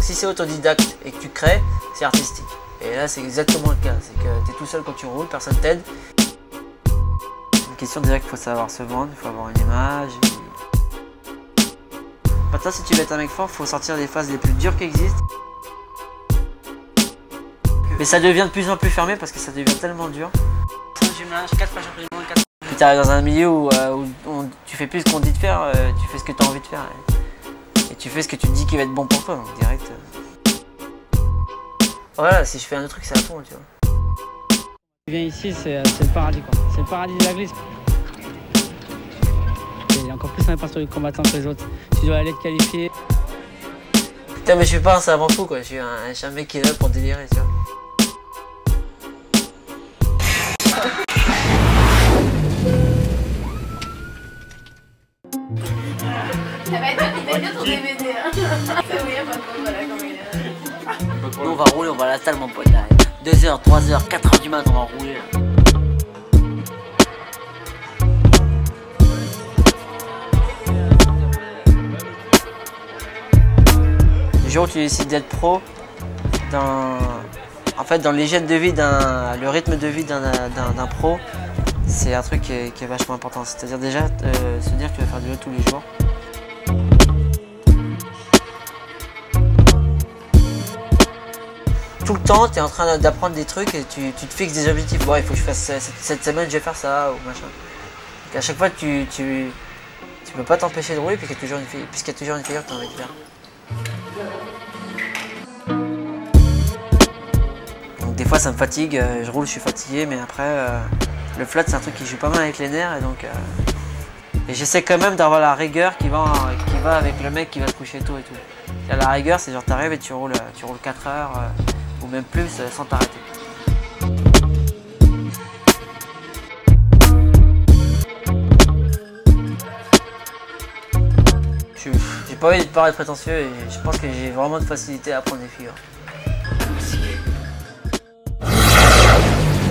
Donc si c'est autodidacte et que tu crées, c'est artistique. Et là c'est exactement le cas, c'est que tu es tout seul quand tu roules, personne t'aide. Une question déjà qu'il faut savoir se vendre, il faut avoir une image. Maintenant si tu veux être un mec fort, il faut sortir des phases les plus dures qui existent. Mais ça devient de plus en plus fermé parce que ça devient tellement dur. Gymnase, 4 fois champion du monde, 4 Puis tu arrives dans un milieu où, euh, où on- tu fais plus ce qu'on dit de faire, euh, tu fais ce que tu as envie de faire. Tu fais ce que tu te dis qui va être bon pour toi, donc direct. euh. Voilà, si je fais un autre truc, c'est à fond, tu vois. Tu viens ici, c'est euh, le paradis quoi. C'est le paradis de la glisse. Et encore plus un pasteur du combattant que les autres. Tu dois aller te qualifier. Putain, mais je suis pas un savant fou, quoi. Je suis un, un mec qui est là pour délirer, tu vois. Ça va être ton DVD. Hein. Ça oui, pas trop, voilà comment il est. Nous, on va rouler, on va à la salle, mon pote, là. 2h, 3h, 4h du mat, on va rouler. Le jour où tu décides d'être pro, dans, en fait, dans l'hygiène de vie, le rythme de vie d'un, pro, c'est un truc qui est, qui est vachement important. C'est-à-dire déjà euh, se dire que tu vas faire du vélo tous les jours. Tout le temps, tu es en train d'apprendre des trucs et tu, te fixes des objectifs. Bon, il faut que je fasse cette, semaine, je vais faire ça ou machin. À chaque fois, tu, tu, peux pas t'empêcher de rouler puisqu'il y a toujours une figure que tu as envie de faire. Donc des fois ça me fatigue, euh, je roule, je suis fatigué, mais après euh, le flat c'est un truc qui joue pas mal avec les nerfs et donc euh, j'essaie quand même d'avoir la rigueur qui va, avec le mec qui va se coucher tôt et tout. La rigueur c'est genre t'arrives et tu roules, tu roules 4 heures ou même plus euh, sans t'arrêter. J'ai pas envie de paraître prétentieux et je pense que j'ai vraiment de facilité à apprendre des figures.